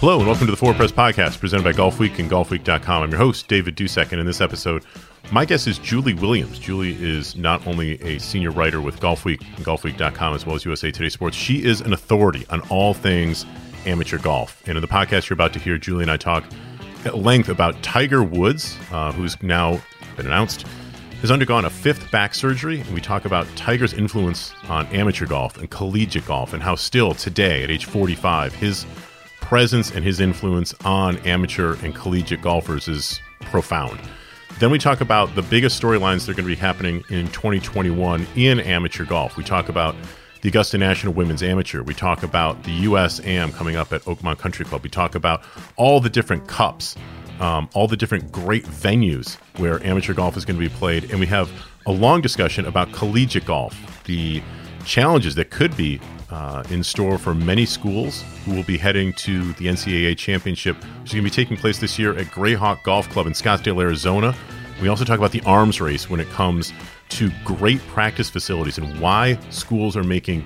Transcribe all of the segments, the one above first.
Hello and welcome to the Forward Press Podcast presented by Golf Week and GolfWeek.com. I'm your host, David Dusek, and in this episode, my guest is Julie Williams. Julie is not only a senior writer with Golf Week and GolfWeek.com as well as USA Today Sports, she is an authority on all things amateur golf. And in the podcast you're about to hear, Julie and I talk at length about Tiger Woods, uh, who's now been announced has undergone a fifth back surgery, and we talk about Tiger's influence on amateur golf and collegiate golf, and how still today, at age 45, his presence and his influence on amateur and collegiate golfers is profound. Then we talk about the biggest storylines that are going to be happening in 2021 in amateur golf. We talk about the Augusta National Women's Amateur. We talk about the US Am coming up at Oakmont Country Club. We talk about all the different cups, um, all the different great venues where amateur golf is going to be played. And we have a long discussion about collegiate golf, the challenges that could be uh, in store for many schools who will be heading to the NCAA championship, which is going to be taking place this year at Grayhawk Golf Club in Scottsdale, Arizona. We also talk about the arms race when it comes to great practice facilities and why schools are making,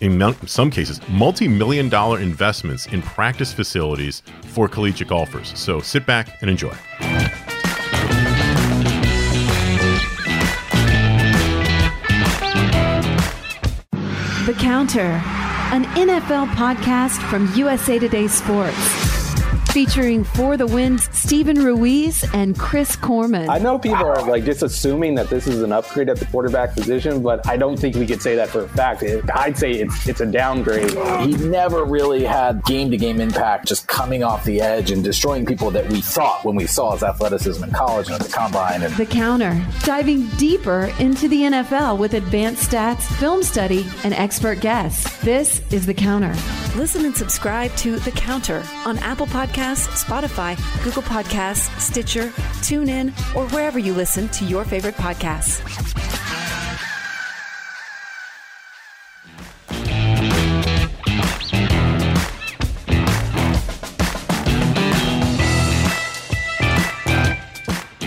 in some cases, multi million dollar investments in practice facilities for collegiate golfers. So sit back and enjoy. The Counter, an NFL podcast from USA Today Sports featuring For the Win's Steven Ruiz and Chris Korman. I know people are like just assuming that this is an upgrade at the quarterback position, but I don't think we could say that for a fact. I'd say it's it's a downgrade. He never really had game to game impact, just coming off the edge and destroying people that we thought when we saw his athleticism in college and at the combine. And the counter, diving deeper into the NFL with advanced stats, film study, and expert guests. This is the counter. Listen and subscribe to the counter on Apple Podcasts Podcasts, Spotify, Google Podcasts, Stitcher, TuneIn, or wherever you listen to your favorite podcasts.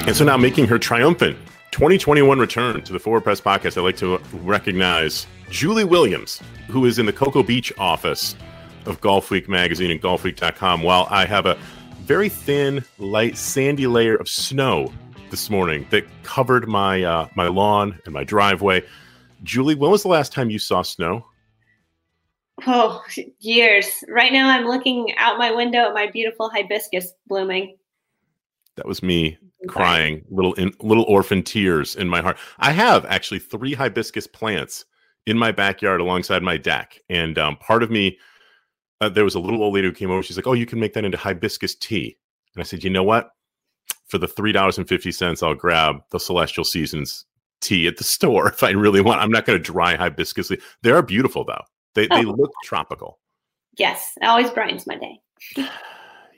And so now making her triumphant 2021 return to the Forward Press podcast, I'd like to recognize Julie Williams, who is in the Cocoa Beach office of Golf Week magazine and golfweek.com while I have a very thin, light, sandy layer of snow this morning that covered my uh, my lawn and my driveway. Julie, when was the last time you saw snow? Oh, years. Right now, I'm looking out my window at my beautiful hibiscus blooming. That was me crying, little in, little orphan tears in my heart. I have actually three hibiscus plants in my backyard alongside my deck, and um, part of me uh, there was a little old lady who came over. She's like, "Oh, you can make that into hibiscus tea." And I said, "You know what? For the three dollars and fifty cents, I'll grab the Celestial Seasons tea at the store if I really want. I'm not going to dry hibiscus. They are beautiful though. They oh. they look tropical. Yes, it always brightens my day.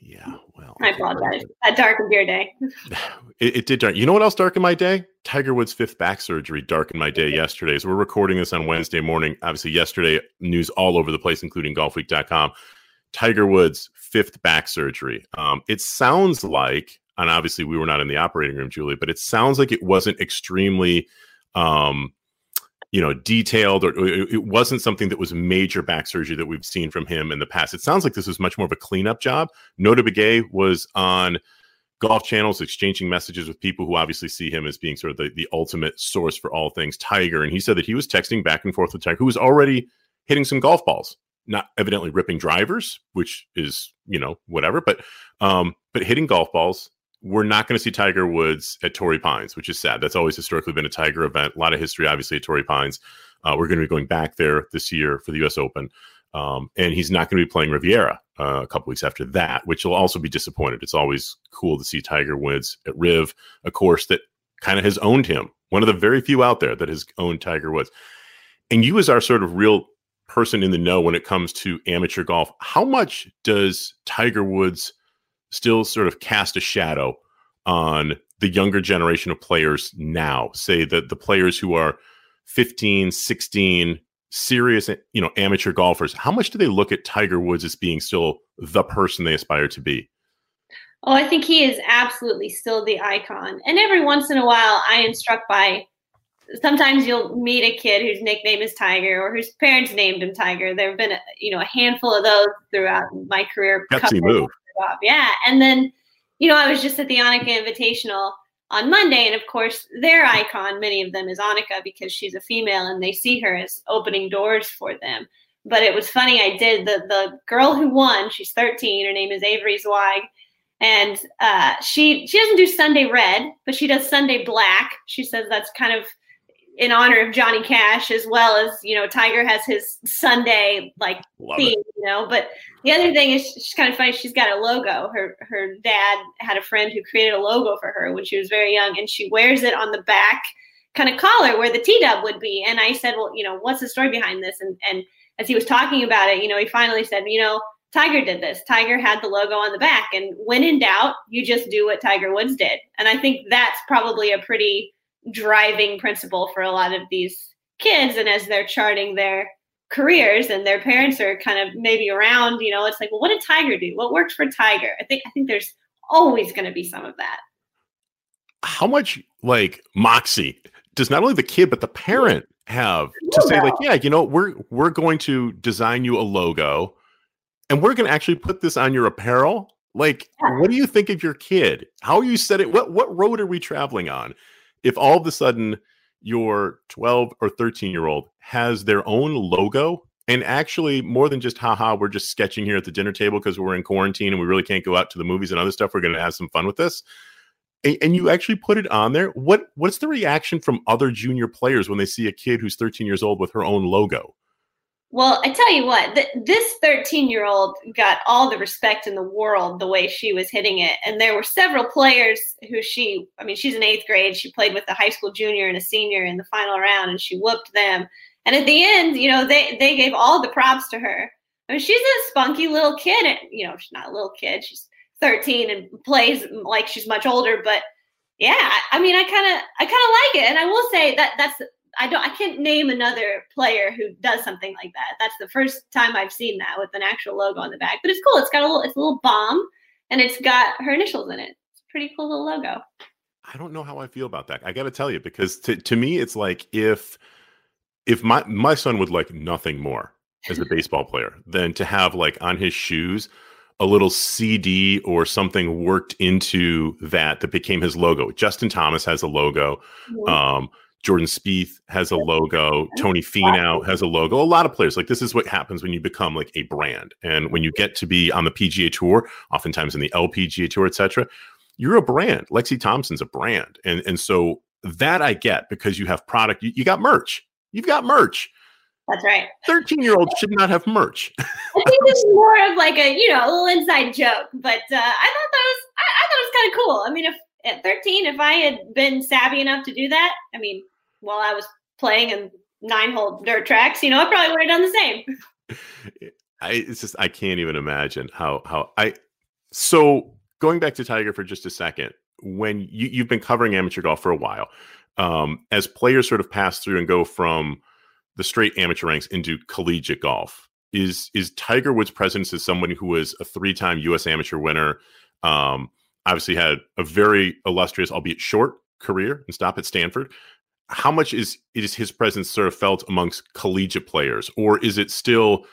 yeah, well, I apologize. That darkened your day. It, it, did dark. You know what else darkened my day? Tiger Woods' fifth back surgery darkened my day yesterday. So we're recording this on Wednesday morning. Obviously, yesterday news all over the place, including GolfWeek.com. Tiger Woods' fifth back surgery. Um, it sounds like, and obviously we were not in the operating room, Julie, but it sounds like it wasn't extremely, um, you know, detailed or it wasn't something that was major back surgery that we've seen from him in the past. It sounds like this was much more of a cleanup job. Notah Begay was on golf channels, exchanging messages with people who obviously see him as being sort of the, the ultimate source for all things Tiger. And he said that he was texting back and forth with Tiger, who was already hitting some golf balls, not evidently ripping drivers, which is, you know, whatever, but um, but hitting golf balls. We're not going to see Tiger Woods at Torrey Pines, which is sad. That's always historically been a Tiger event. A lot of history, obviously, at Torrey Pines. Uh, we're going to be going back there this year for the U.S. Open. Um, and he's not going to be playing Riviera uh, a couple weeks after that, which will also be disappointed. It's always cool to see Tiger Woods at Riv, a course that kind of has owned him one of the very few out there that has owned Tiger Woods. And you, as our sort of real person in the know when it comes to amateur golf, how much does Tiger Woods still sort of cast a shadow on the younger generation of players now? Say that the players who are 15, 16, serious, you know, amateur golfers, how much do they look at Tiger Woods as being still the person they aspire to be? Oh, I think he is absolutely still the icon. And every once in a while, I am struck by sometimes you'll meet a kid whose nickname is Tiger or whose parents named him Tiger. There have been, a, you know, a handful of those throughout my career. Gutsy move. Yeah. And then, you know, I was just at the Annika Invitational on Monday. And of course, their icon, many of them, is Annika because she's a female and they see her as opening doors for them. But it was funny, I did the the girl who won, she's 13, her name is Avery Zweig and uh, she she doesn't do Sunday red, but she does Sunday black. She says that's kind of in honor of Johnny Cash, as well as you know Tiger has his Sunday like Love theme, it. you know. But the other thing is she's kind of funny. She's got a logo. Her her dad had a friend who created a logo for her when she was very young, and she wears it on the back kind of collar where the T dub would be. And I said, well, you know, what's the story behind this? And and as he was talking about it, you know, he finally said, you know, Tiger did this. Tiger had the logo on the back. And when in doubt, you just do what Tiger Woods did. And I think that's probably a pretty driving principle for a lot of these kids. And as they're charting their careers and their parents are kind of maybe around, you know, it's like, well, what did Tiger do? What worked for Tiger? I think I think there's always going to be some of that. How much like moxie does not only the kid but the parent have to say like, yeah, you know, we're we're going to design you a logo and we're going to actually put this on your apparel. Like, what do you think of your kid? How you said it? What what road are we traveling on? If all of a sudden your 12 or 13 year old has their own logo and actually more than just haha we're just sketching here at the dinner table because we're in quarantine and we really can't go out to the movies and other stuff we're going to have some fun with this and, and you actually put it on there what what's the reaction from other junior players when they see a kid who's 13 years old with her own logo Well, I tell you what, th- this 13 year old got all the respect in the world the way she was hitting it. And there were several players who she, I mean, she's in eighth grade. She played with a high school junior and a senior in the final round and she whooped them. And at the end, you know, they, they gave all the props to her. I mean, she's a spunky little kid. And, you know, she's not a little kid. She's 13 and plays like she's much older. But yeah, I mean, I kind of, I kind of like it. And I will say that that's, I don't I can't name another player who does something like that. That's the first time I've seen that with an actual logo on the back. But it's cool. It's got a little it's a little bomb and it's got her initials in it. It's a pretty cool little logo. I don't know how I feel about that. I got to tell you because to, to me it's like if if my my son would like nothing more as a baseball player than to have like on his shoes a little CD or something worked into that that became his logo. Justin Thomas has a logo. Mhm. Um, Jordan Spieth has a logo. Tony Finau has a logo. A lot of players like this is what happens when you become like a brand, and when you get to be on the PGA Tour, oftentimes in the LPGA Tour, etc. You're a brand. Lexi Thompson's a brand, and and so that I get because you have product. You, you got merch. You've got merch. That's right. Thirteen year olds should not have merch. I think this is more of like a you know a little inside joke, but uh, I thought that was I, I thought it was kind of cool. I mean, if at 13, if I had been savvy enough to do that, I mean, while I was playing in nine hole dirt tracks, you know, I probably would have done the same. I it's just I can't even imagine how how I so going back to Tiger for just a second, when you, you've been covering amateur golf for a while, um, as players sort of pass through and go from the straight amateur ranks into collegiate golf, is is Tiger Woods' presence as someone who was a three-time U.S. amateur winner, um, obviously had a very illustrious, albeit short, career and stop at Stanford. How much is is his presence sort of felt amongst collegiate players, or is it still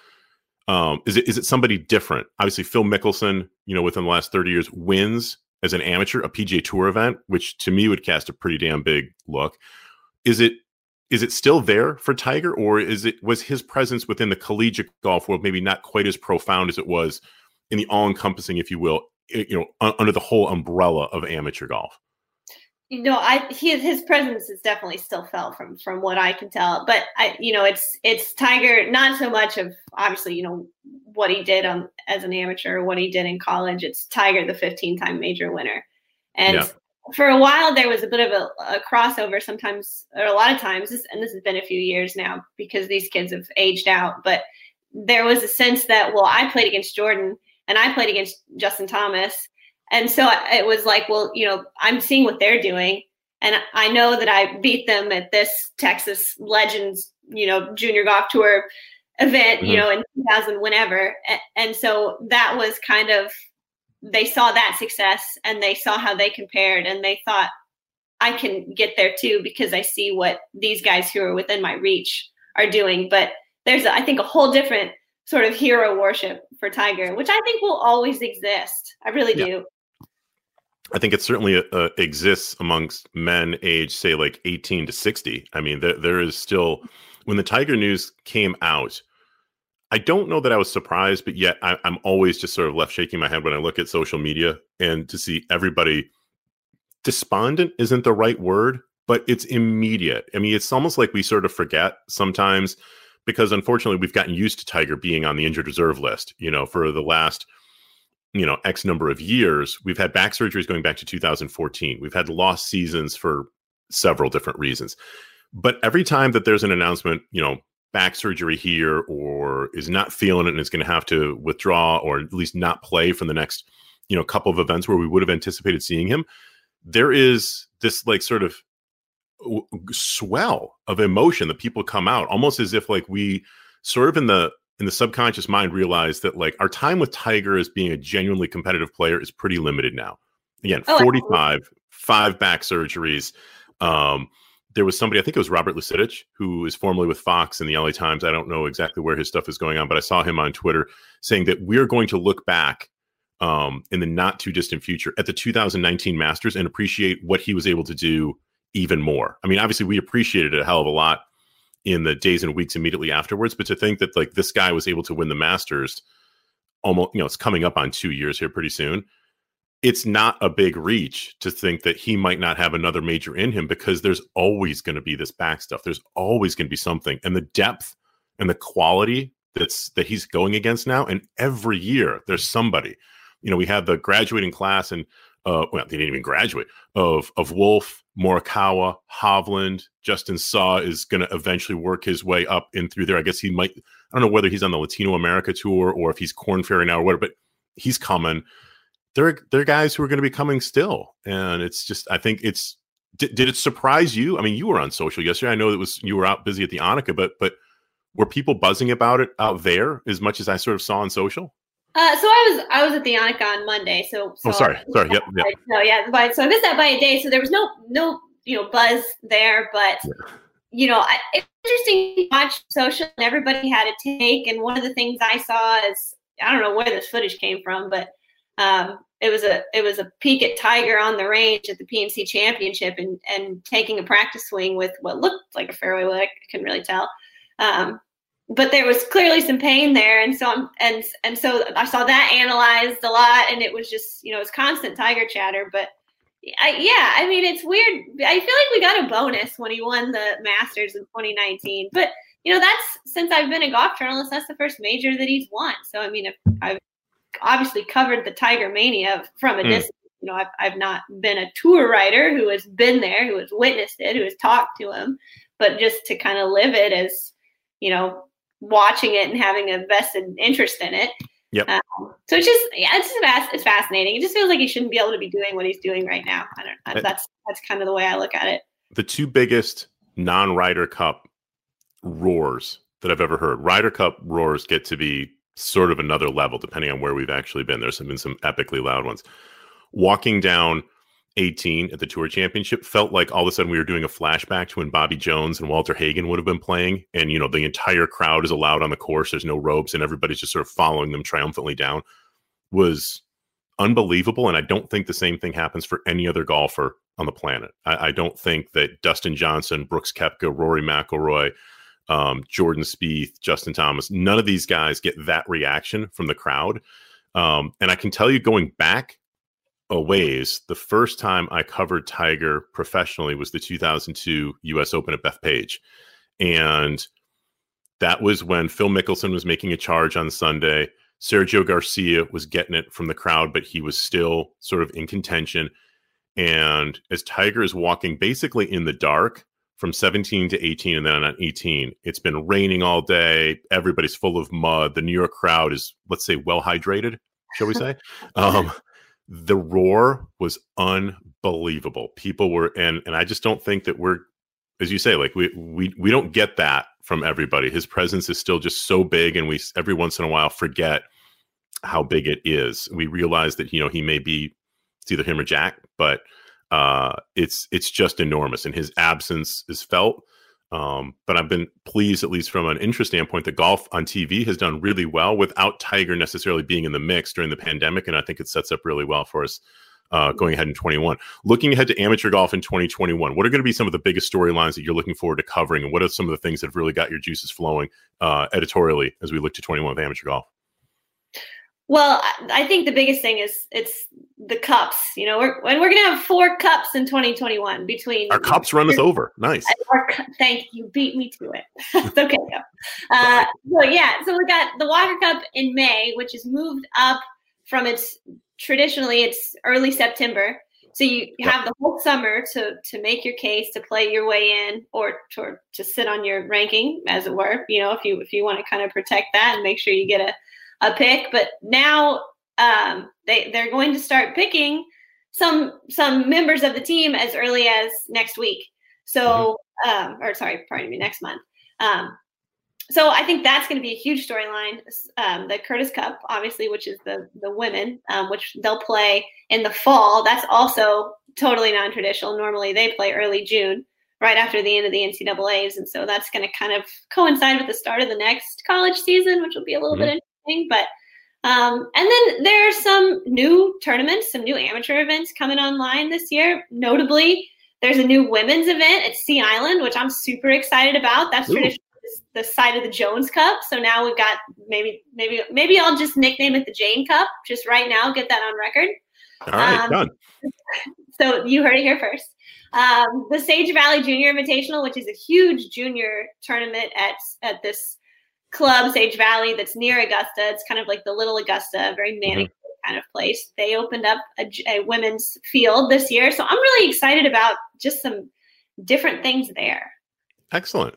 um, is it is it somebody different? Obviously, Phil Mickelson, you know, within the last thirty years, wins as an amateur a PGA Tour event, which to me would cast a pretty damn big look. Is it is it still there for Tiger, or is it was his presence within the collegiate golf world maybe not quite as profound as it was in the all encompassing, if you will, you know, un- under the whole umbrella of amateur golf? You know, I his his presence is definitely still felt from from what I can tell. But I, you know, it's it's Tiger. Not so much of obviously, you know, what he did on as an amateur, what he did in college. It's Tiger, the 15 time major winner, and Yeah. for a while there was a bit of a, a, crossover sometimes or a lot of times and this has been a few years now because these kids have aged out but there was a sense that well i played against jordan and i played against justin thomas and so it was like well you know i'm seeing what they're doing and i know that i beat them at this texas legends you know junior golf tour event mm-hmm. you know in 2000 whenever and so that was kind of they saw that success and they saw how they compared and they thought I can get there too because I see what these guys who are within my reach are doing. But there's, I think, a whole different sort of hero worship for Tiger, which I think will always exist. I really yeah. do. I think it certainly uh, exists amongst men age, say, like 18 to 60. I mean, there, there is still, when the Tiger news came out, I don't know that I was surprised, but yet I, am always just sort of left shaking my head when I look at social media and to see everybody despondent isn't the right word, but it's immediate. I mean, it's almost like we sort of forget sometimes because unfortunately we've gotten used to Tiger being on the injured reserve list, you know, for the last you know x number of years we've had back surgeries going back to 2014 we've had lost seasons for several different reasons. But every time that there's an announcement you know back surgery here or is not feeling it and is going to have to withdraw or at least not play for the next you know couple of events where we would have anticipated seeing him there is this like sort of swell of emotion that people come out almost as if like we sort of in the in the subconscious mind realize that like our time with tiger as being a genuinely competitive player is pretty limited now again oh, 45 five back surgeries um there was somebody, I think it was Robert Lusetich, who is formerly with Fox and the LA Times. I don't know exactly where his stuff is going on, but I saw him on Twitter saying that we're going to look back um, in the not too distant future at the 2019 Masters and appreciate what he was able to do even more. I mean, obviously, we appreciated it a hell of a lot in the days and weeks immediately afterwards, but to think that like this guy was able to win the Masters almost, you know, it's coming up on two years here pretty soon it's not a big reach to think that he might not have another major in him because there's always going to be this back stuff. There's always going to be something. And the depth and the quality that's that he's going against now, and every year there's somebody. You know, we had the graduating class and uh well, they didn't even graduate of of Wolff, Morikawa, Hovland, Justin Suh is going to eventually work his way up and through there. I guess he might. I don't know whether he's on the Latino America tour or if he's Corn Ferry now or whatever, but he's coming there are guys who are going to be coming still, and it's just I think it's did, did it surprise you? I mean, you were on social yesterday. I know it was you were out busy at the Annika, but but were people buzzing about it out there as much as I sort of saw on social? Uh, so I was I was at the Annika on Monday. So, so oh, sorry, sorry, yep, yep. No, yeah, but so I missed that by a day. So there was no no you know buzz there, but yeah. you know I, it's interesting to watch social and everybody had a take. And one of the things I saw is I don't know where this footage came from, but um, it was a it was a peek at Tiger on the range at the PNC Championship and and taking a practice swing with what looked like a fairway wood. I couldn't really tell, um, but there was clearly some pain there, and so I'm, and and so I saw that analyzed a lot, and it was just you know it's constant Tiger chatter, but. I, yeah, I mean it's weird. I feel like we got a bonus when he won the Masters in 2019, but you know that's since I've been a golf journalist, that's the first major that he's won. So I mean, if I've obviously covered the Tiger Mania from a mm. distance. You know, I've, I've not been a tour writer who has been there, who has witnessed it, who has talked to him, but just to kind of live it as, you know, watching it and having a vested interest in it. Yep. Um, so it's just, yeah, it's just it's fascinating. It just feels like he shouldn't be able to be doing what he's doing right now. I don't. That's that's kind of the way I look at it. The two biggest non-Ryder Cup roars that I've ever heard. Ryder Cup roars get to be sort of another level depending on where we've actually been. There's been some epically loud ones. Walking down 18 at the Tour Championship felt like all of a sudden we were doing a flashback to when Bobby Jones and Walter Hagen would have been playing, and you know the entire crowd is allowed on the course. There's no ropes, and everybody's just sort of following them triumphantly down. Was unbelievable, and I don't think the same thing happens for any other golfer on the planet. I, I don't think that Dustin Johnson, Brooks Koepka, Rory McIlroy, um, Jordan Spieth, Justin Thomas. None of these guys get that reaction from the crowd. Um, and I can tell you, going back a ways, the first time I covered Tiger professionally was the 2002 U.S. Open at Bethpage, and that was when Phil Mickelson was making a charge on Sunday. Sergio Garcia was getting it from the crowd, but he was still sort of in contention. And as Tiger is walking basically in the dark from 17 to 18 and then on 18, it's been raining all day. Everybody's full of mud. The New York crowd is, let's say, well hydrated, shall we say? um, the roar was unbelievable. People were, and and I just don't think that we're, as you say, like we we we don't get that from everybody. His presence is still just so big, and we every once in a while forget how big it is. We realize that you know he may be it's either him or Jack, but uh, it's it's just enormous, and his absence is felt. Um, but I've been pleased, at least from an interest standpoint, that golf on TV has done really well without Tiger necessarily being in the mix during the pandemic, and I think it sets up really well for us uh, going ahead in 21. Looking ahead to amateur golf in 2021, what are going to be some of the biggest storylines that you're looking forward to covering, and what are some of the things that have really got your juices flowing uh, editorially as we look to 21 with amateur golf? Well, I think the biggest thing is it's the cups. You know, we're and we're gonna have four cups in 2021 between our cups run us over. Nice. Our, thank you. Beat me to it. it's okay. Uh, so yeah, so we got the Walker Cup in May, which is moved up from its traditionally it's early September. So you have the whole summer to to make your case, to play your way in, or to to sit on your ranking, as it were. You know, if you if you want to kind of protect that and make sure you get a a pick. But now um, they they're going to start picking some some members of the team as early as next week. So, mm-hmm. um, or sorry, pardon me, next month. Um, so I think that's going to be a huge storyline. Um, the Curtis Cup, obviously, which is the the women, um, which they'll play in the fall. That's also totally non-traditional. Normally, they play early June, right after the end of the NCAA's, and so that's going to kind of coincide with the start of the next college season, which will be a little mm-hmm. bit interesting. But um, and then there are some new tournaments, some new amateur events coming online this year. Notably, there's a new women's event at Sea Island, which I'm super excited about. That's traditionally the site of the Jones Cup. So now we've got maybe maybe maybe I'll just nickname it the Jane Cup just right now. Get that on record. All right, um, done. So you heard it here first. Um, the Sage Valley Junior Invitational, which is a huge junior tournament at at this club, Sage Valley, that's near Augusta. It's kind of like the little Augusta, very manic mm-hmm. kind of place. They opened up a, a, women's field this year. So I'm really excited about just some different things there. Excellent.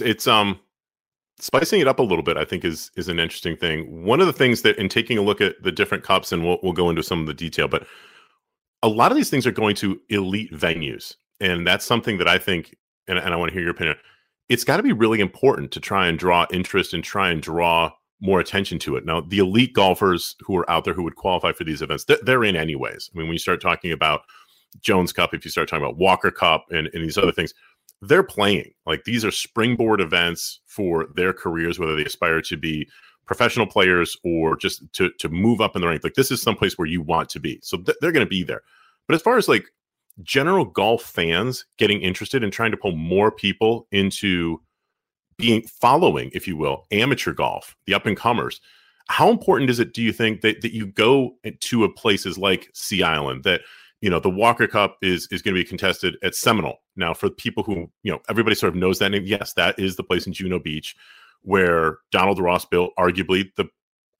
It's um spicing it up a little bit i think is is an interesting thing one of the things that in taking a look at the different cups and we'll, we'll go into some of the detail but a lot of these things are going to elite venues and that's something that i think and, and i want to hear your opinion it's got to be really important to try and draw interest and try and draw more attention to it. Now, the elite golfers who are out there who would qualify for these events, they're in anyways. I mean, when you start talking about Jones Cup, if you start talking about Walker Cup and, and these other things, they're playing. Like these are springboard events for their careers, whether they aspire to be professional players or just to to move up in the rank. Like this is someplace where you want to be. So th- they're going to be there. But as far as like general golf fans getting interested and trying to pull more people into being following, if you will, amateur golf, the up and comers. How important is it, do you think, that, that you go to a places like Sea Island, that you know the Walker Cup is is going to be contested at Seminole. Now, for people who you know, everybody sort of knows that name. Yes, that is the place in Juno Beach where Donald Ross built arguably the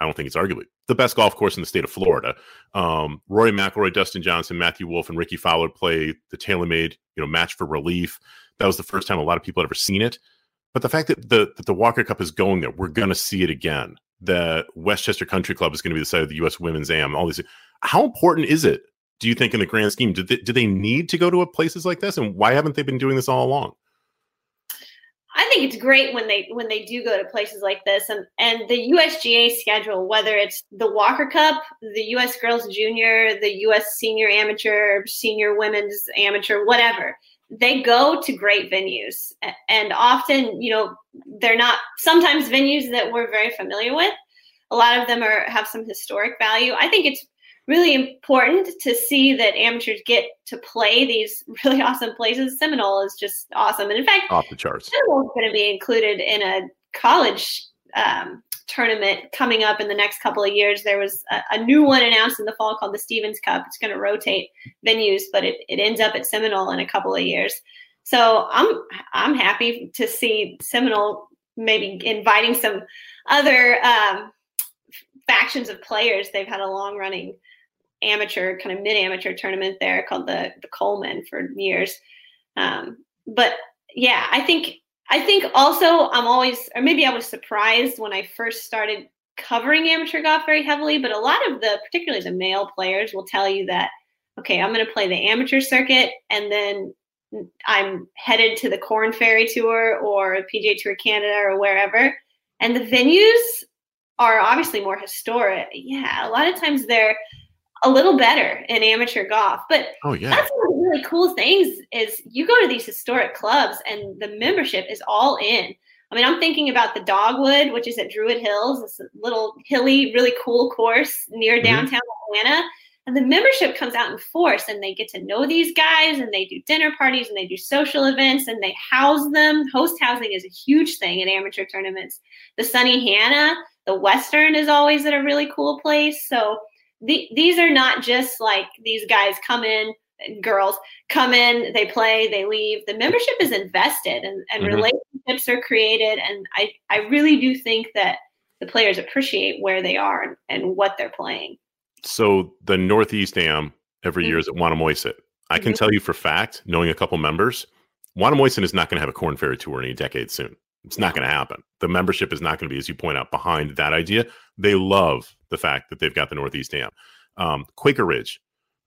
I don't think it's arguably the best golf course in the state of Florida. Um, Rory McIlroy, Dustin Johnson, Matthew Wolff, and Rickie Fowler play the TaylorMade, you know, match for relief. That was the first time a lot of people had ever seen it. But the fact that the that the Walker Cup is going there, we're going to see it again. The Westchester Country Club is going to be the site of the U.S. Women's Am. All these. How important is it? Do you think in the grand scheme? Do they, do they need to go to places like this, and why haven't they been doing this all along? I think it's great when they when they do go to places like this and and the USGA schedule whether it's the Walker Cup, the US Girls Junior, the US Senior Amateur, Senior Women's Amateur, whatever. They go to great venues and often, you know, they're not sometimes venues that we're very familiar with. A lot of them are have some historic value. I think it's really important to see that amateurs get to play these really awesome places. Seminole is just awesome, and in fact, off the charts. Seminole is going to be included in a college um, tournament coming up in the next couple of years. There was a, a, new one announced in the fall called the Stevens Cup. It's going to rotate venues, but it, it ends up at Seminole in a couple of years. So I'm I'm happy to see Seminole maybe inviting some other um, factions of players. They've had a long running amateur, kind of mid amateur tournament there called the the Coleman for years. Um, but yeah, I think I think also I'm always, or maybe I was surprised when I first started covering amateur golf very heavily. But a lot of the, particularly the male players, will tell you that okay, I'm going to play the amateur circuit, and then I'm headed to the Corn Ferry Tour or PGA Tour Canada or wherever. And the venues are obviously more historic. Yeah, a lot of times they're a little better in amateur golf. But oh yeah, that's one of the really cool things is you go to these historic clubs and the membership is all in. I mean, I'm thinking about the Dogwood, which is at Druid Hills, this little hilly, really cool course near mm-hmm. downtown Atlanta. And the membership comes out in force and they get to know these guys and they do dinner parties and they do social events and they house them. Host housing is a huge thing in amateur tournaments. The Sunnehanna, the Western is always at a really cool place. So the, these are not just like these guys come in, girls come in, they play, they leave. The membership is invested and, and mm-hmm. relationships are created. And I, I really do think that the players appreciate where they are and, and what they're playing. So the Northeast Am every mm-hmm. year is at Wannamoisett. I can mm-hmm. tell you for fact, knowing a couple members, Wannamoisett is not going to have a Corn Ferry Tour any decade soon. It's not going to happen. The membership is not going to be, as you point out, behind that idea. They love the fact that they've got the Northeast Am. Um, Quaker Ridge,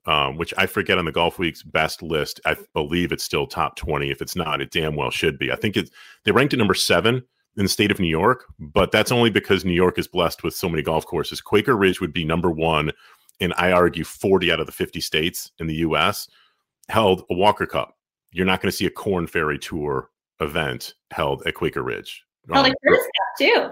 um, which I forget on the Golf Week's best list. I believe it's still top 20. If it's not, it damn well should be. I think it, they ranked at number seven in the state of New York, but that's only because New York is blessed with so many golf courses. Quaker Ridge would be number one in, I argue, 40 out of the 50 states in the U.S. held a Walker Cup. You're not going to see a Corn Ferry Tour event held at Quaker Ridge. Held um, a Curtis Cup too,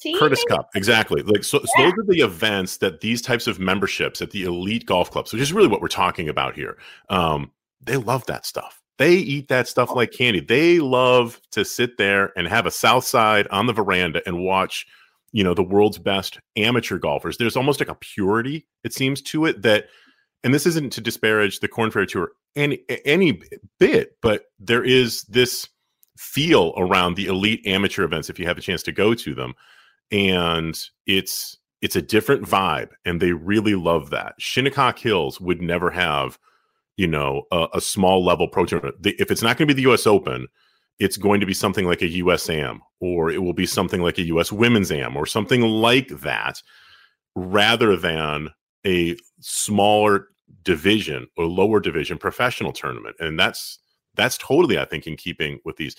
2018. Curtis Cup, exactly. Like so, yeah. so, those are the events that these types of memberships at the elite golf clubs, which is really what we're talking about here. Um, they love that stuff. They eat that stuff like candy. They love to sit there and have a south side on the veranda and watch, you know, the world's best amateur golfers. There's almost like a purity, it seems, to it that and this isn't to disparage the Corn Ferry Tour any any bit, but there is this feel around the elite amateur events if you have a chance to go to them, and it's it's a different vibe, and they really love that. Shinnecock Hills would never have, you know, a, a small level pro tournament. if it's not going to be the U.S. Open, it's going to be something like a U.S. Am, or it will be something like a U.S. Women's Am, or something like that, rather than a smaller division or lower division professional tournament. And that's that's totally, I think, in keeping with these.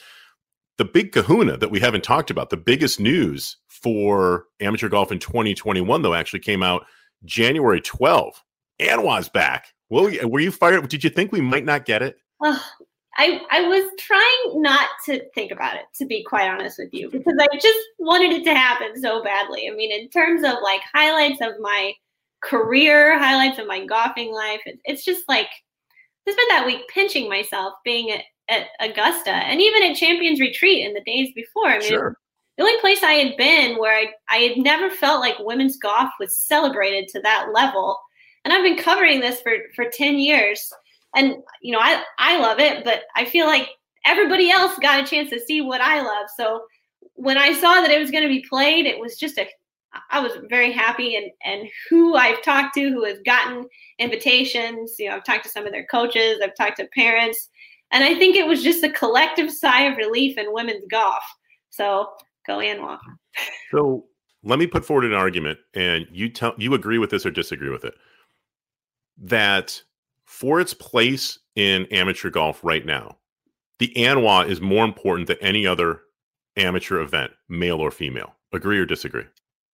The big kahuna that we haven't talked about, the biggest news for amateur golf in 2021, though, actually came out January 12. Anwa's back. Well, were you fired? Did you think we might not get it? Well, I, I was trying not to think about it, to be quite honest with you, because I just wanted it to happen so badly. I mean, in terms of like highlights of my career highlights of my golfing life. It, it's just like I spent that week pinching myself being at, at Augusta and even at Champions Retreat in the days before. I mean, sure. The only place I had been where I, I had never felt like women's golf was celebrated to that level. And I've been covering this for, for 10 years. And, you know, I, I love it, but I feel like everybody else got a chance to see what I love. So when I saw that it was going to be played, it was just a I was very happy and and who I've talked to who has gotten invitations, you know, I've talked to some of their coaches, I've talked to parents, and I think it was just a collective sigh of relief in women's golf. So go Anwa. So let me put forward an argument, and you tell you agree with this or disagree with it. That for its place in amateur golf right now, the Anwa is more important than any other amateur event, male or female. Agree or disagree?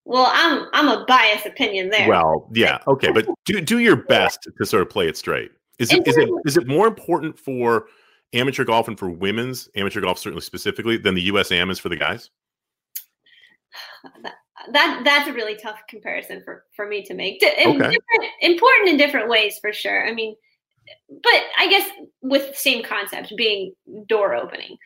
Well, I'm I'm a biased opinion there. Well, yeah, okay, but do do your best to sort of play it straight. Is it is it is it more important for amateur golf and for women's amateur golf certainly specifically than the USAM is for the guys? That, that that's a really tough comparison for for me to make. okay. important in different ways for sure. I mean, but I guess with the same concept being door opening.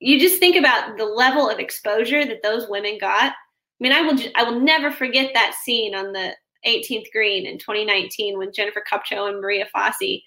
You just think about the level of exposure that those women got I mean, I will I will never forget that scene on the 18th green in 2019 when Jennifer Kupcho and Maria Fassi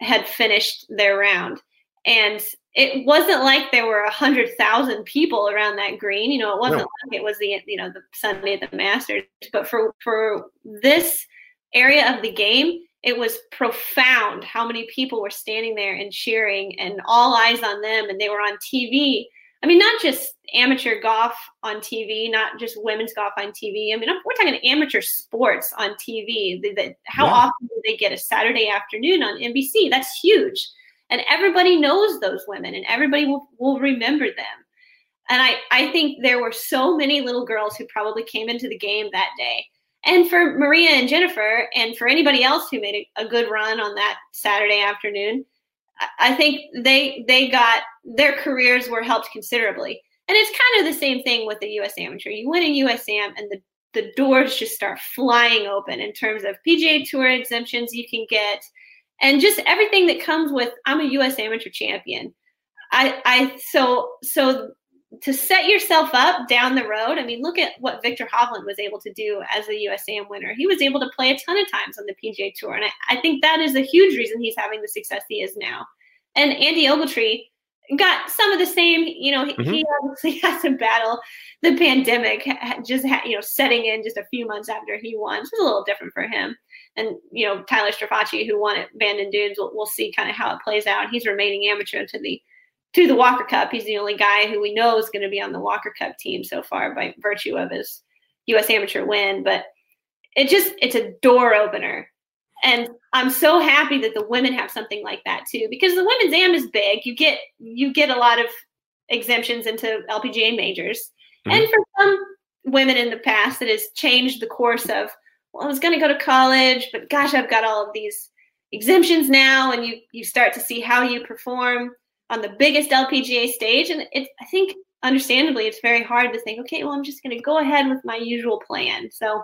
had finished their round. And it wasn't like there were a hundred thousand people around that green. You know, it wasn't no. like it was the you know the Sunday at the Masters. But for for this area of the game, it was profound how many people were standing there and cheering and all eyes on them and they were on TV. I mean, not just amateur golf on TV, not just women's golf on TV. I mean, we're talking amateur sports on TV. The, the, how yeah. often do they get a Saturday afternoon on NBC? That's huge. And everybody knows those women and everybody will, will remember them. And I, I think there were so many little girls who probably came into the game that day and for Maria and Jennifer, and for anybody else who made a, a good run on that Saturday afternoon, I think they they got their careers were helped considerably. And it's kind of the same thing with the U.S. Amateur. You win a U.S. Am, and the the doors just start flying open in terms of PGA Tour exemptions you can get, and just everything that comes with I'm a U.S. Amateur champion. I I so so to set yourself up down the road. I mean, look at what Viktor Hovland was able to do as a USAM winner. He was able to play a ton of times on the PGA Tour, and I, I think that is a huge reason he's having the success he is now. And Andy Ogletree got some of the same. You know, mm-hmm. he obviously has to battle the pandemic, just you know, setting in just a few months after he won. So it's a little different for him. And you know, Tyler Strafaci, who won at Bandon Dunes, we'll, we'll see kind of how it plays out. He's remaining amateur to the to the Walker Cup. He's the only guy who we know is going to be on the Walker Cup team so far by virtue of his U.S. amateur win. But it just it's a door opener, and I'm so happy that the women have something like that too because the women's am is big. You get you get a lot of exemptions into LPGA majors, mm-hmm. and for some women in the past, it has changed the course of. Well, I was going to go to college, but gosh, I've got all of these exemptions now, and you you start to see how you perform on the biggest LPGA stage. And it's, I think, understandably, it's very hard to think, okay, well, I'm just going to go ahead with my usual plan. So,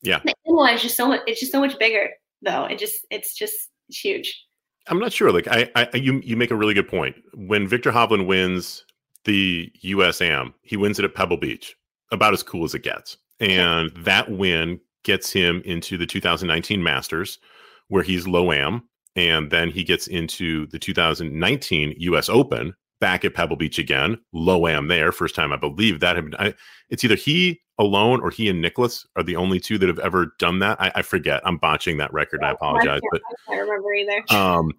yeah, the one is just so much. It's just so much bigger, though. It just, it's just it's huge. I'm not sure. Like, I, I, you, you make a really good point. When Viktor Hovland wins the USAM, he wins it at Pebble Beach, about as cool as it gets, and that win gets him into the 2019 Masters, where he's low am and then he gets into the 2019 U.S. Open back at Pebble Beach again. Low am there, first time I believe that had been. I, it's either he alone or he and Nicklaus are the only two that have ever done that. I, I forget. I'm botching that record. I apologize, I but I can't remember either. Um,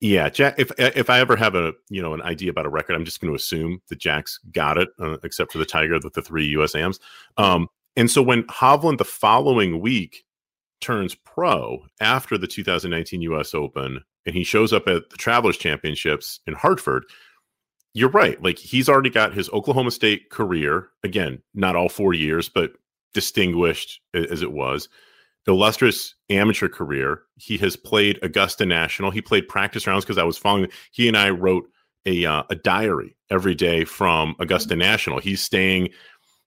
yeah, Jack. If if I ever have a you know an idea about a record, I'm just going to assume that Jack's got it, uh, except for the Tiger with the three USAMs. Um, and so when Hovland the following week turns pro after the 2019 US Open and he shows up at the Travelers Championships in Hartford, you're right. Like he's already got his Oklahoma State career. Again, not all four years, but distinguished as it was. Illustrious amateur career. He has played Augusta National. He played practice rounds because I was following. He and I wrote a uh, a diary every day from Augusta National. He's staying,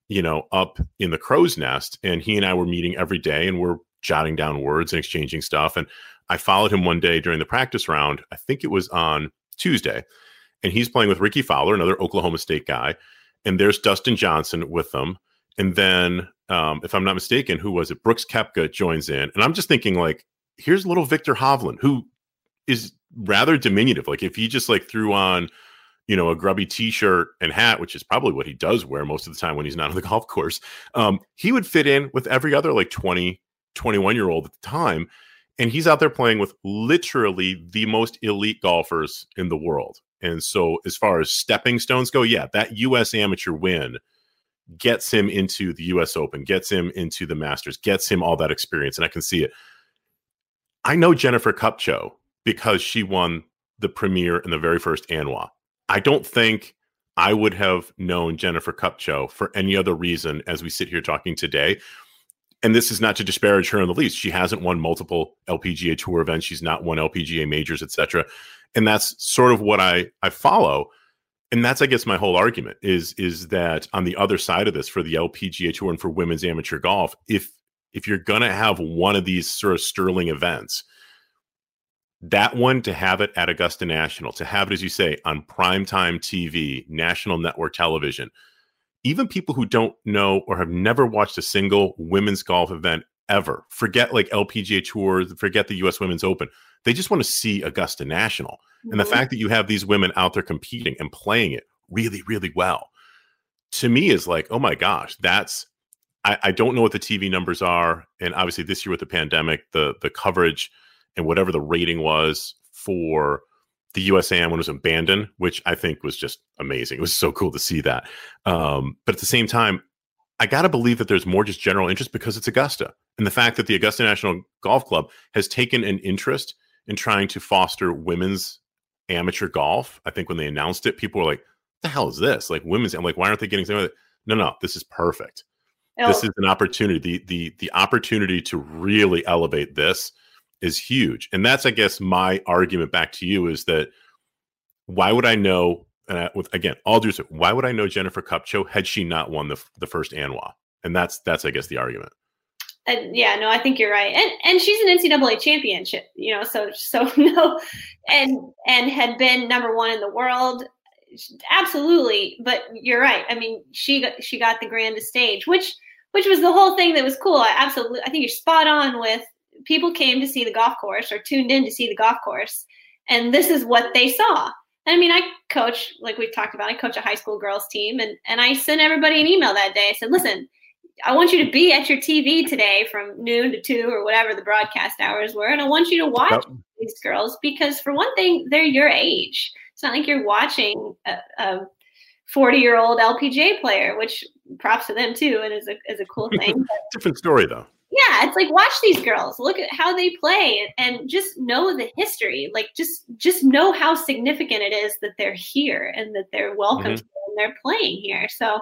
you know, up in the crow's nest, and he and I were meeting every day, and we're jotting down words and exchanging stuff. And I followed him one day during the practice round. I think it was on Tuesday. And he's playing with Rickie Fowler, another Oklahoma State guy. And there's Dustin Johnson with them. And then, um, if I'm not mistaken, who was it? Brooks Koepka joins in. And I'm just thinking, like, here's little Viktor Hovland, who is rather diminutive. Like, if he just like threw on, you know, a grubby t-shirt and hat, which is probably what he does wear most of the time when he's not on the golf course, um, he would fit in with every other like 20 21 year old at the time. And he's out there playing with literally the most elite golfers in the world. And so, as far as stepping stones go, yeah, that US amateur win gets him into the US Open, gets him into the Masters, gets him all that experience. And I can see it. I know Jennifer Kupcho because she won the premiere and the very first ANWA. I don't think I would have known Jennifer Kupcho for any other reason as we sit here talking today and this is not to disparage her in the least. She hasn't won multiple LPGA Tour events. She's not won LPGA majors, etc. And that's sort of what I I follow. And that's, I guess, my whole argument is is that on the other side of this, for the LPGA Tour and for women's amateur golf, if if you're gonna have one of these sort of sterling events, that one to have it at Augusta National, to have it, as you say, on primetime TV, national network television, even people who don't know or have never watched a single women's golf event ever, forget like LPGA Tour, forget the US Women's Open. They just want to see Augusta National. And the mm-hmm. fact that you have these women out there competing and playing it really, really well, to me is like, oh my gosh, that's I, I don't know what the TV numbers are, and obviously this year with the pandemic, the the coverage and whatever the rating was for the USAM when it was abandoned, which I think was just amazing. It was so cool to see that. Um, but at the same time, I got to believe that there's more just general interest because it's Augusta. And the fact that the Augusta National Golf Club has taken an interest in trying to foster women's amateur golf. I think when they announced it, people were like, the hell is this? Like women's, I'm like, why aren't they getting something? No, no, this is perfect. Oh. This is an opportunity. The the the opportunity to really elevate this is huge. And that's, I guess, my argument back to you is that why would I know? Uh, with again, all due respect, why would I know Jennifer Kupcho had she not won the the first ANWA? And that's that's I guess the argument. Yeah, no, I think you're right. And and she's an NCAA championship, you know, so so no, and and had been number one in the world, absolutely. But you're right. I mean, she got she got the grandest stage, which which was the whole thing that was cool. I absolutely, I think you're spot on with people came to see the golf course or tuned in to see the golf course, and this is what they saw. I mean, I coach, like we've talked about, I coach a high school girls team, and and I sent everybody an email that day. I said, listen, I want you to be at your TV today from noon to two or whatever the broadcast hours were, and I want you to watch yep. these girls because, for one thing, they're your age. It's not like you're watching a, a 40 year old LPGA player, which props to them too, and is a is a cool thing. Different story though yeah it's like watch these girls look at how they play and just know the history like just just know how significant it is that they're here and that they're welcome mm-hmm. and they're playing here so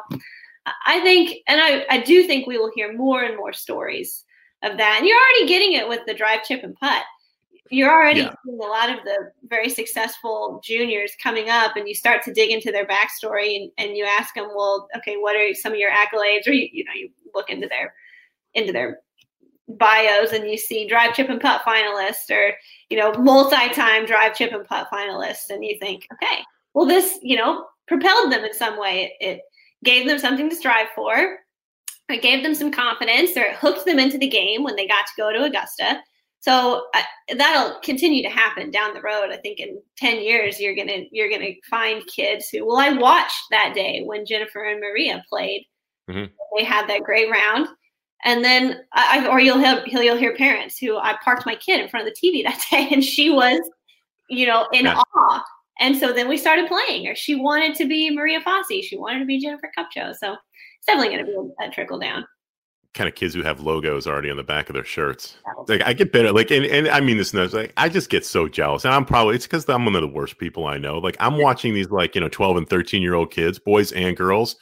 i think and i i do think we will hear more and more stories of that. And you're already getting it with the drive chip and putt. You're already yeah. seeing a lot of the very successful juniors coming up and you start to dig into their backstory and, and you ask them well okay what are some of your accolades? Or you, you know you look into their into their bios and you see drive chip and putt finalists or you know multi-time drive chip and putt finalists and you think okay well this you know propelled them in some way. It, it gave them something to strive for it gave them some confidence or it hooked them into the game when they got to go to augusta so uh, that'll continue to happen down the road i think in 10 years you're gonna you're gonna find kids who well i watched that day when jennifer and maria played mm-hmm. they had that great round and then I, or you'll hear you'll hear parents who I parked my kid in front of the TV that day, and she was, you know, in yeah. awe. And so then we started playing, or she wanted to be Maria Fassi, she wanted to be Jennifer Kupcho. So it's definitely going to be a, trickle down. Kind of kids who have logos already on the back of their shirts. Like I get better, like, and, and I mean this, like I just get so jealous, and I'm probably it's because I'm one of the worst people I know. Like I'm watching these like you know 12 and 13 year old kids, boys and girls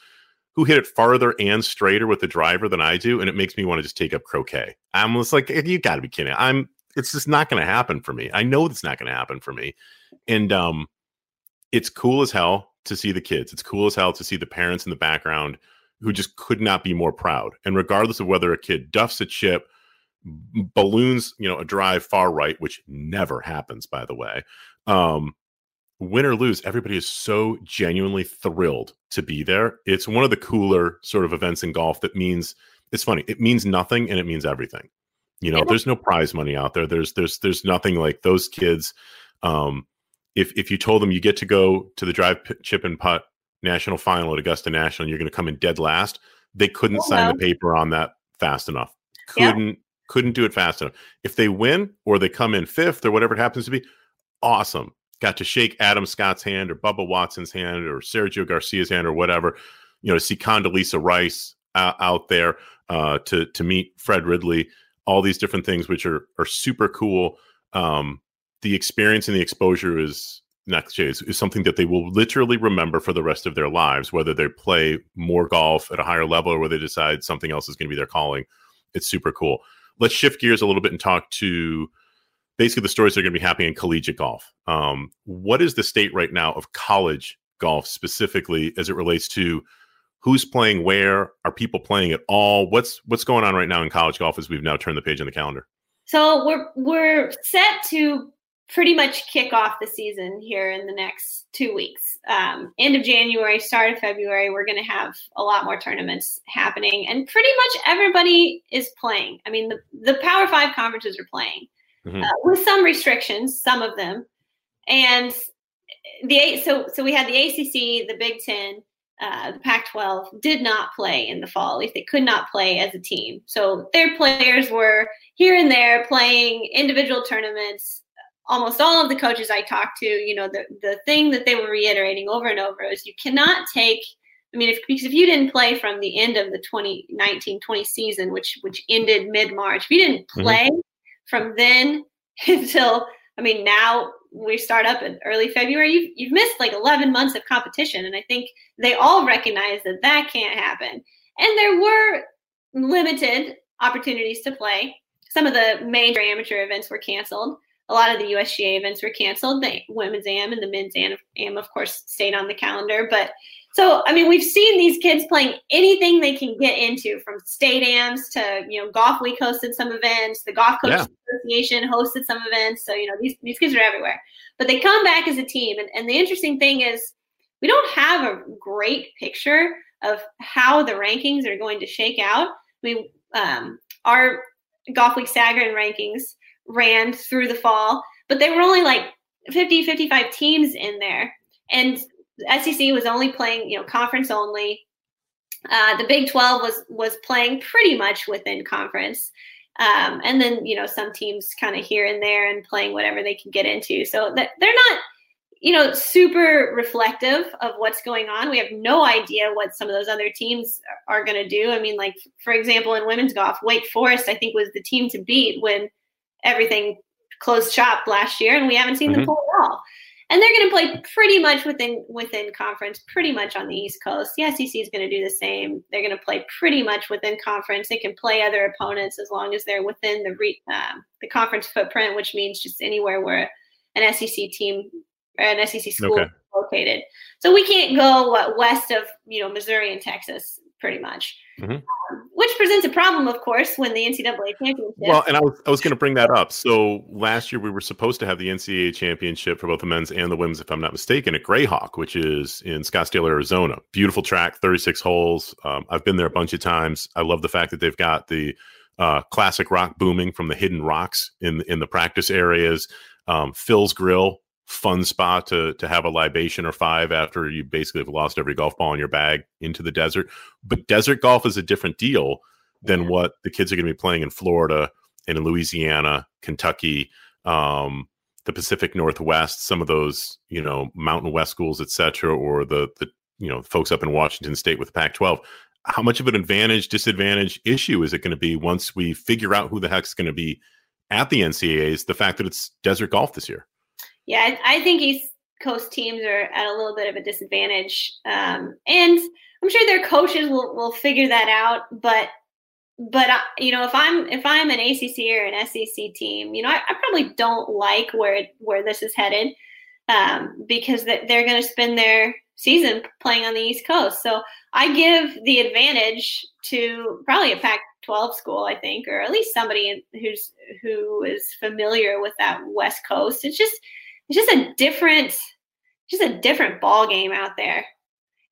who hit it farther and straighter with the driver than I do, and it makes me want to just take up croquet. I'm just like, you got to be kidding. I'm. It's just not going to happen for me. I know it's not going to happen for me, and um, it's cool as hell to see the kids. It's cool as hell to see the parents in the background who just could not be more proud. And regardless of whether a kid duffs a chip, balloons, you know, a drive far right, which never happens, by the way, um, win or lose, everybody is so genuinely thrilled to be there. It's one of the cooler sort of events in golf that means it's funny. It means nothing and it means everything. You know, there's no prize money out there. There's there's there's nothing like those kids. Um, if if you told them you get to go to the drive chip and putt national final at Augusta National, and you're going to come in dead last, they couldn't oh, sign no. the paper on that fast enough. Couldn't yeah. couldn't do it fast enough. If they win or they come in fifth or whatever it happens to be, awesome got to shake Adam Scott's hand or Bubba Watson's hand or Sergio Garcia's hand or whatever, you know, to see Condoleezza Rice out, out there, uh, to to meet Fred Ridley, all these different things which are are super cool. Um, the experience and the exposure is next is, is something that they will literally remember for the rest of their lives, whether they play more golf at a higher level or whether they decide something else is going to be their calling. It's super cool. Let's shift gears a little bit and talk to basically the stories that are going to be happening in collegiate golf. Um, what is the state right now of college golf specifically as it relates to who's playing where? Are people playing at all? What's what's going on right now in college golf as we've now turned the page on the calendar? So we're we're set to pretty much kick off the season here in the next two weeks. Um, end of January, start of February, we're going to have a lot more tournaments happening, and pretty much everybody is playing. I mean, the the Power Five conferences are playing mm-hmm. uh, with some restrictions, some of them. And the eight, so so we had the ACC, the Big Ten, uh, the Pac 12 did not play in the fall. At least they could not play as a team. So their players were here and there playing individual tournaments. Almost all of the coaches I talked to, you know, the, the thing that they were reiterating over and over is you cannot take I mean, if because if you didn't play from the end of the 2019-20 season, which which ended mid-March, if you didn't mm-hmm. play mm-hmm. from then until I mean now we start up in early February, you've you've missed like 11 months of competition, and I think they all recognize that that can't happen. And there were limited opportunities to play. Some of the major amateur events were canceled. A lot of the USGA events were canceled. The women's AM and the men's AM, of course, stayed on the calendar, but so, I mean, we've seen these kids playing anything they can get into from state AMs to, you know, Golf Week hosted some events, the Golf Coaches yeah. Association hosted some events. So, you know, these, these kids are everywhere. But they come back as a team. And, and the interesting thing is, we don't have a great picture of how the rankings are going to shake out. I mean, um, our Golf Week Sagarin rankings ran through the fall, but they were only like 50, 55 teams in there. And SEC was only playing, you know, conference only. Uh, the Big 12 was was playing pretty much within conference. Um, and then, you know, some teams kind of here and there and playing whatever they can get into. So that they're not, you know, super reflective of what's going on. We have no idea what some of those other teams are going to do. I mean, like, for example, in women's golf, Wake Forest, I think, was the team to beat when everything closed shop last year, and we haven't seen mm-hmm. them pull at all and they're going to play pretty much within within conference, pretty much on the East Coast. The SEC is going to do the same. They're going to play pretty much within conference. They can play other opponents as long as they're within the re, uh, the conference footprint, which means just anywhere where an SEC team or an SEC school okay. is located. So we can't go what, west of you know Missouri and Texas, pretty much. Mm-hmm. Um, which presents a problem, of course, when the NCAA championship. Well, and I was, I was going to bring that up. So last year we were supposed to have the NCAA championship for both the men's and the women's, if I'm not mistaken, at Grayhawk, which is in Scottsdale, Arizona. Beautiful track, 36 holes. Um, I've been there a bunch of times. I love the fact that they've got the uh, classic rock booming from the hidden rocks in in the practice areas. Um, Phil's Grill fun spot to to have a libation or five after you basically have lost every golf ball in your bag into the desert. But desert golf is a different deal than what the kids are going to be playing in Florida and in Louisiana, Kentucky, um, the Pacific Northwest, some of those you know Mountain West schools, etc., or the the you know folks up in Washington State with Pac-12. How much of an advantage disadvantage issue is it going to be once we figure out who the heck's going to be at the NCAA's? The fact that it's desert golf this year. Yeah, I think East Coast teams are at a little bit of a disadvantage, um, and I'm sure their coaches will will figure that out. But but you know, if I'm if I'm an ACC or an SEC team, you know, I, I probably don't like where where this is headed um, because they're going to spend their season playing on the East Coast. So I give the advantage to probably a Pac-12 school, I think, or at least somebody who's who is familiar with that West Coast. It's just it's just a different just a different ball game out there.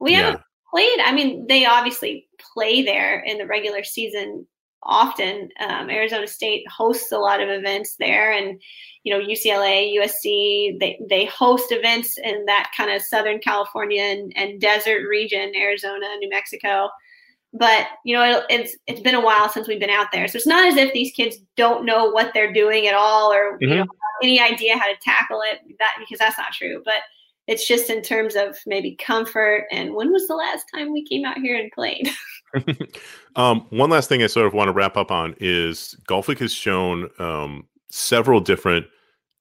We yeah. haven't played. I mean, they obviously play there in the regular season often. Um, Arizona State hosts a lot of events there, and you know UCLA, USC, they they host events in that kind of Southern California and, and desert region, Arizona, New Mexico. But you know it, it's it's been a while since we've been out there, so it's not as if these kids don't know what they're doing at all, or mm-hmm. you know any idea how to tackle it that because that's not true. But it's just in terms of maybe comfort and when was the last time we came out here and played? Um, one last thing i sort of want to wrap up on is golf week has shown um, several different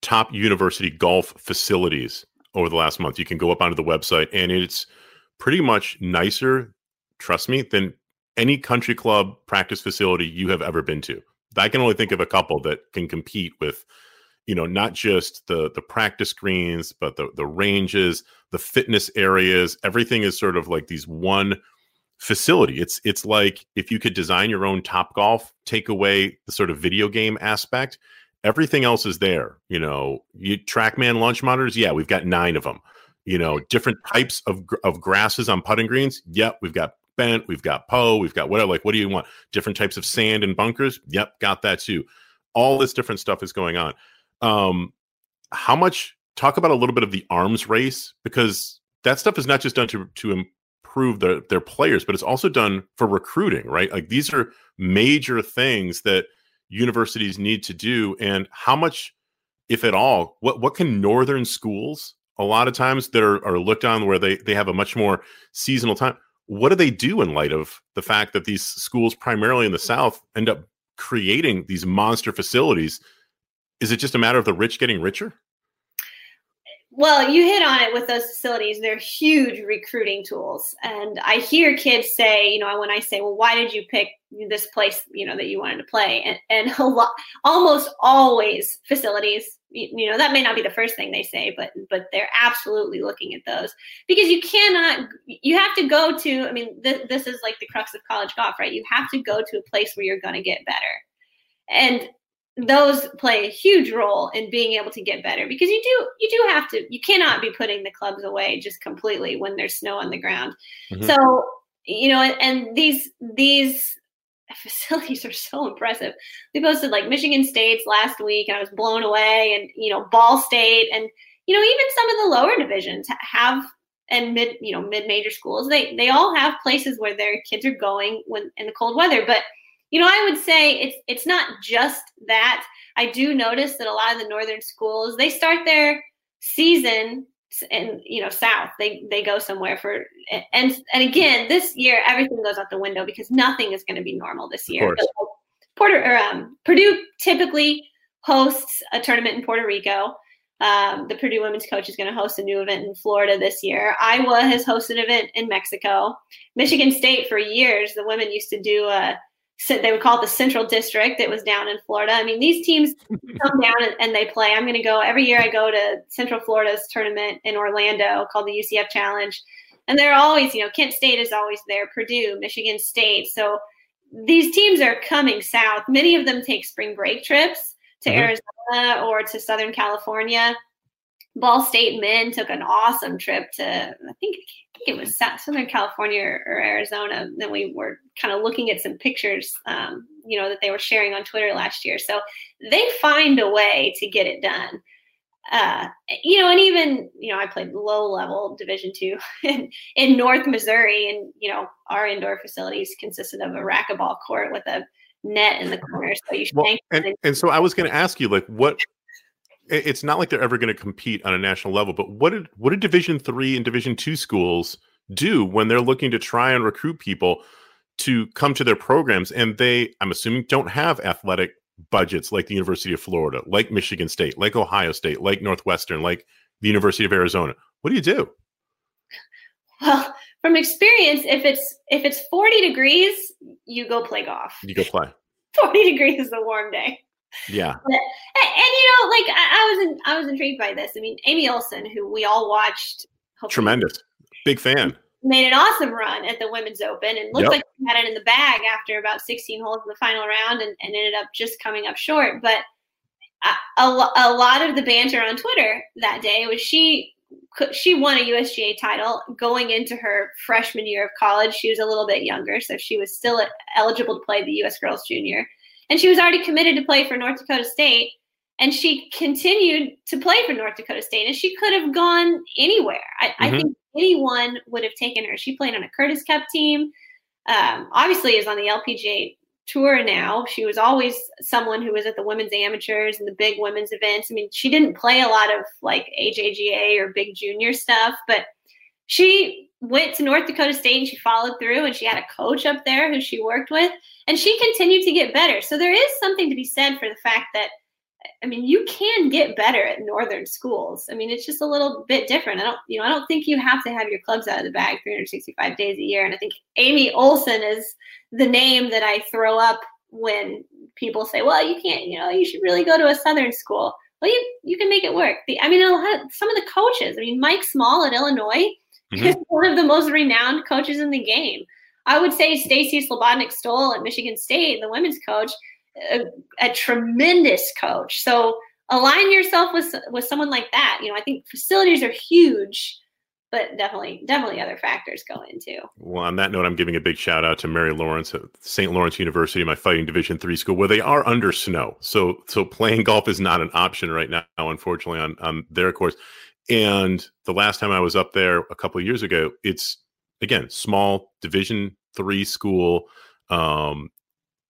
top university golf facilities over the last month. You can go up onto the website and it's pretty much nicer trust me than any country club practice facility you have ever been to. I can only think of a couple that can compete with you know not just the the practice greens but the the ranges the fitness areas. Everything is sort of like these one facility. It's it's like if you could design your own top golf take away the sort of video game aspect everything else is there you know. You trackman launch monitors yeah we've got nine of them you know different types of of grasses on putting greens yep we've got bent we've got Poa, we've got whatever like what do you want different types of sand and bunkers yep got that too all this different stuff is going on um, how much? Talk about a little bit of the arms race because that stuff is not just done to to improve their their players, but it's also done for recruiting, right? Like these are major things that universities need to do, and how much, if at all, what what can northern schools a lot of times that are, are looked on where they they have a much more seasonal time. What do they do in light of the fact that these schools, primarily in the South, end up creating these monster facilities? Is it just a matter of the rich getting richer? Well, you hit on it with those facilities. They're huge recruiting tools. And I hear kids say, you know, when I say, well, why did you pick this place, you know, that you wanted to play? And, and a lot, almost always facilities, you, know, that may not be the first thing they say, but, but they're absolutely looking at those because you cannot, you have to go to, I mean, th- this is like the crux of college golf, right? You have to go to a place where you're going to get better. And those play a huge role in being able to get better because you do you do have to you cannot be putting the clubs away just completely when there's snow on the ground mm-hmm. so you know and, and these these facilities are so impressive we posted like michigan state's last week and i was blown away and you know ball state and you know even some of the lower divisions have and mid you know mid major schools they they all have places where their kids are going when in the cold weather but you know, I would say it's it's not just that. I do notice that a lot of the northern schools they start their season in you know south. They they go somewhere for and and again this year everything goes out the window because nothing is going to be normal this year. Porter or um, Purdue typically hosts a tournament in Puerto Rico. Um, the Purdue women's coach is going to host a new event in Florida this year. Iowa has hosted an event in Mexico. Michigan State for years, the women used to do a they would call it the Central District. It was down in Florida. I mean, these teams come down and, and, they play. I'm going to go every year. I go to Central Florida's tournament in Orlando called the UCF Challenge, and they're always, you know, Kent State is always there, Purdue, Michigan State. So these teams are coming south. Many of them take spring break trips to mm-hmm. Arizona or to Southern California. Ball State men took an awesome trip to, I think, I think it was Southern California or, Arizona. Then we were kind of looking at some pictures, um, you know, that they were sharing on Twitter last year. So they find a way to get it done. Uh, you know, and even you know, I played low level Division two in, in North Missouri, and you know, our indoor facilities consisted of a racquetball court with a net in the corner. So you should well, and, and so I was going to ask you, like, what it's not like they're ever going to compete on a national level but what did what did division three and division two schools do when they're looking to try and recruit people to come to their programs? And they i'm assuming don't have athletic budgets like the university of florida like michigan state like ohio state like northwestern like the university of arizona. What do you do? Well from experience if it's if it's 40 degrees you go play golf. You go play. 40 degrees is a warm day yeah. And, and, you know, like I, I, was in, I was intrigued by this. I mean, Amy Olson, who we all watched, tremendous, big fan, made an awesome run at the Women's Open and looked yep. like she had it in the bag after about 16 holes in the final round and, and ended up just coming up short. But uh, a, a, a lot of the banter on Twitter that day was she she won a USGA title going into her freshman year of college. She was a little bit younger, so she was still eligible to play the US Girls Junior and she was already committed to play for North Dakota State. And she continued to play for North Dakota State, and she could have gone anywhere. I, mm-hmm. I think anyone would have taken her. She played on a Curtis Cup team. Um, obviously, is on the LPGA tour now. She was always someone who was at the women's amateurs and the big women's events. I mean, she didn't play a lot of like AJGA or big junior stuff, but she went to North Dakota State and she followed through and she had a coach up there who she worked with and she continued to get better. So there is something to be said for the fact that I mean you can get better at northern schools. I mean it's just a little bit different. I don't you know I don't think you have to have your clubs out of the bag 365 days a year and I think Amy Olson is the name that I throw up when people say, "Well, you can't, you know, you should really go to a southern school." Well, you you can make it work. The, I mean, some of the coaches. I mean, Mike Small at Illinois mm-hmm. one of the most renowned coaches in the game. I would say Stacy Slobodnik Stoll at Michigan State, the women's coach, a, a, tremendous coach. So align yourself with with someone like that. You know, I think facilities are huge, but definitely definitely other factors go into. Well, on that note, I'm giving a big shout out to Mary Lawrence at St. Lawrence University, my fighting Division three school, where they are under snow. So so playing golf is not an option right now, unfortunately, on on their course. And the last time I was up there a couple of years ago, it's again, small Division three school. Um,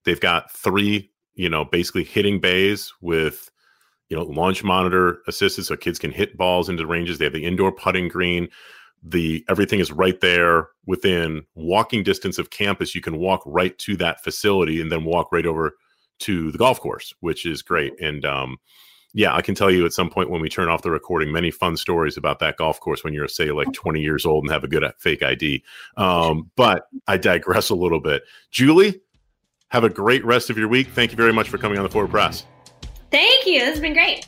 they've got three, you know, basically hitting bays with you know launch monitor assisted, so kids can hit balls into the ranges. They have the indoor putting green. The everything is right there within walking distance of campus. You can walk right to that facility and then walk right over to the golf course, which is great. And um, yeah, I can tell you at some point when we turn off the recording, many fun stories about that golf course when you're, say, like 20 years old and have a good uh, fake ID. Um, but I digress a little bit. Julie, have a great rest of your week. Thank you very much for coming on the Forward Press. Thank you. This has been great.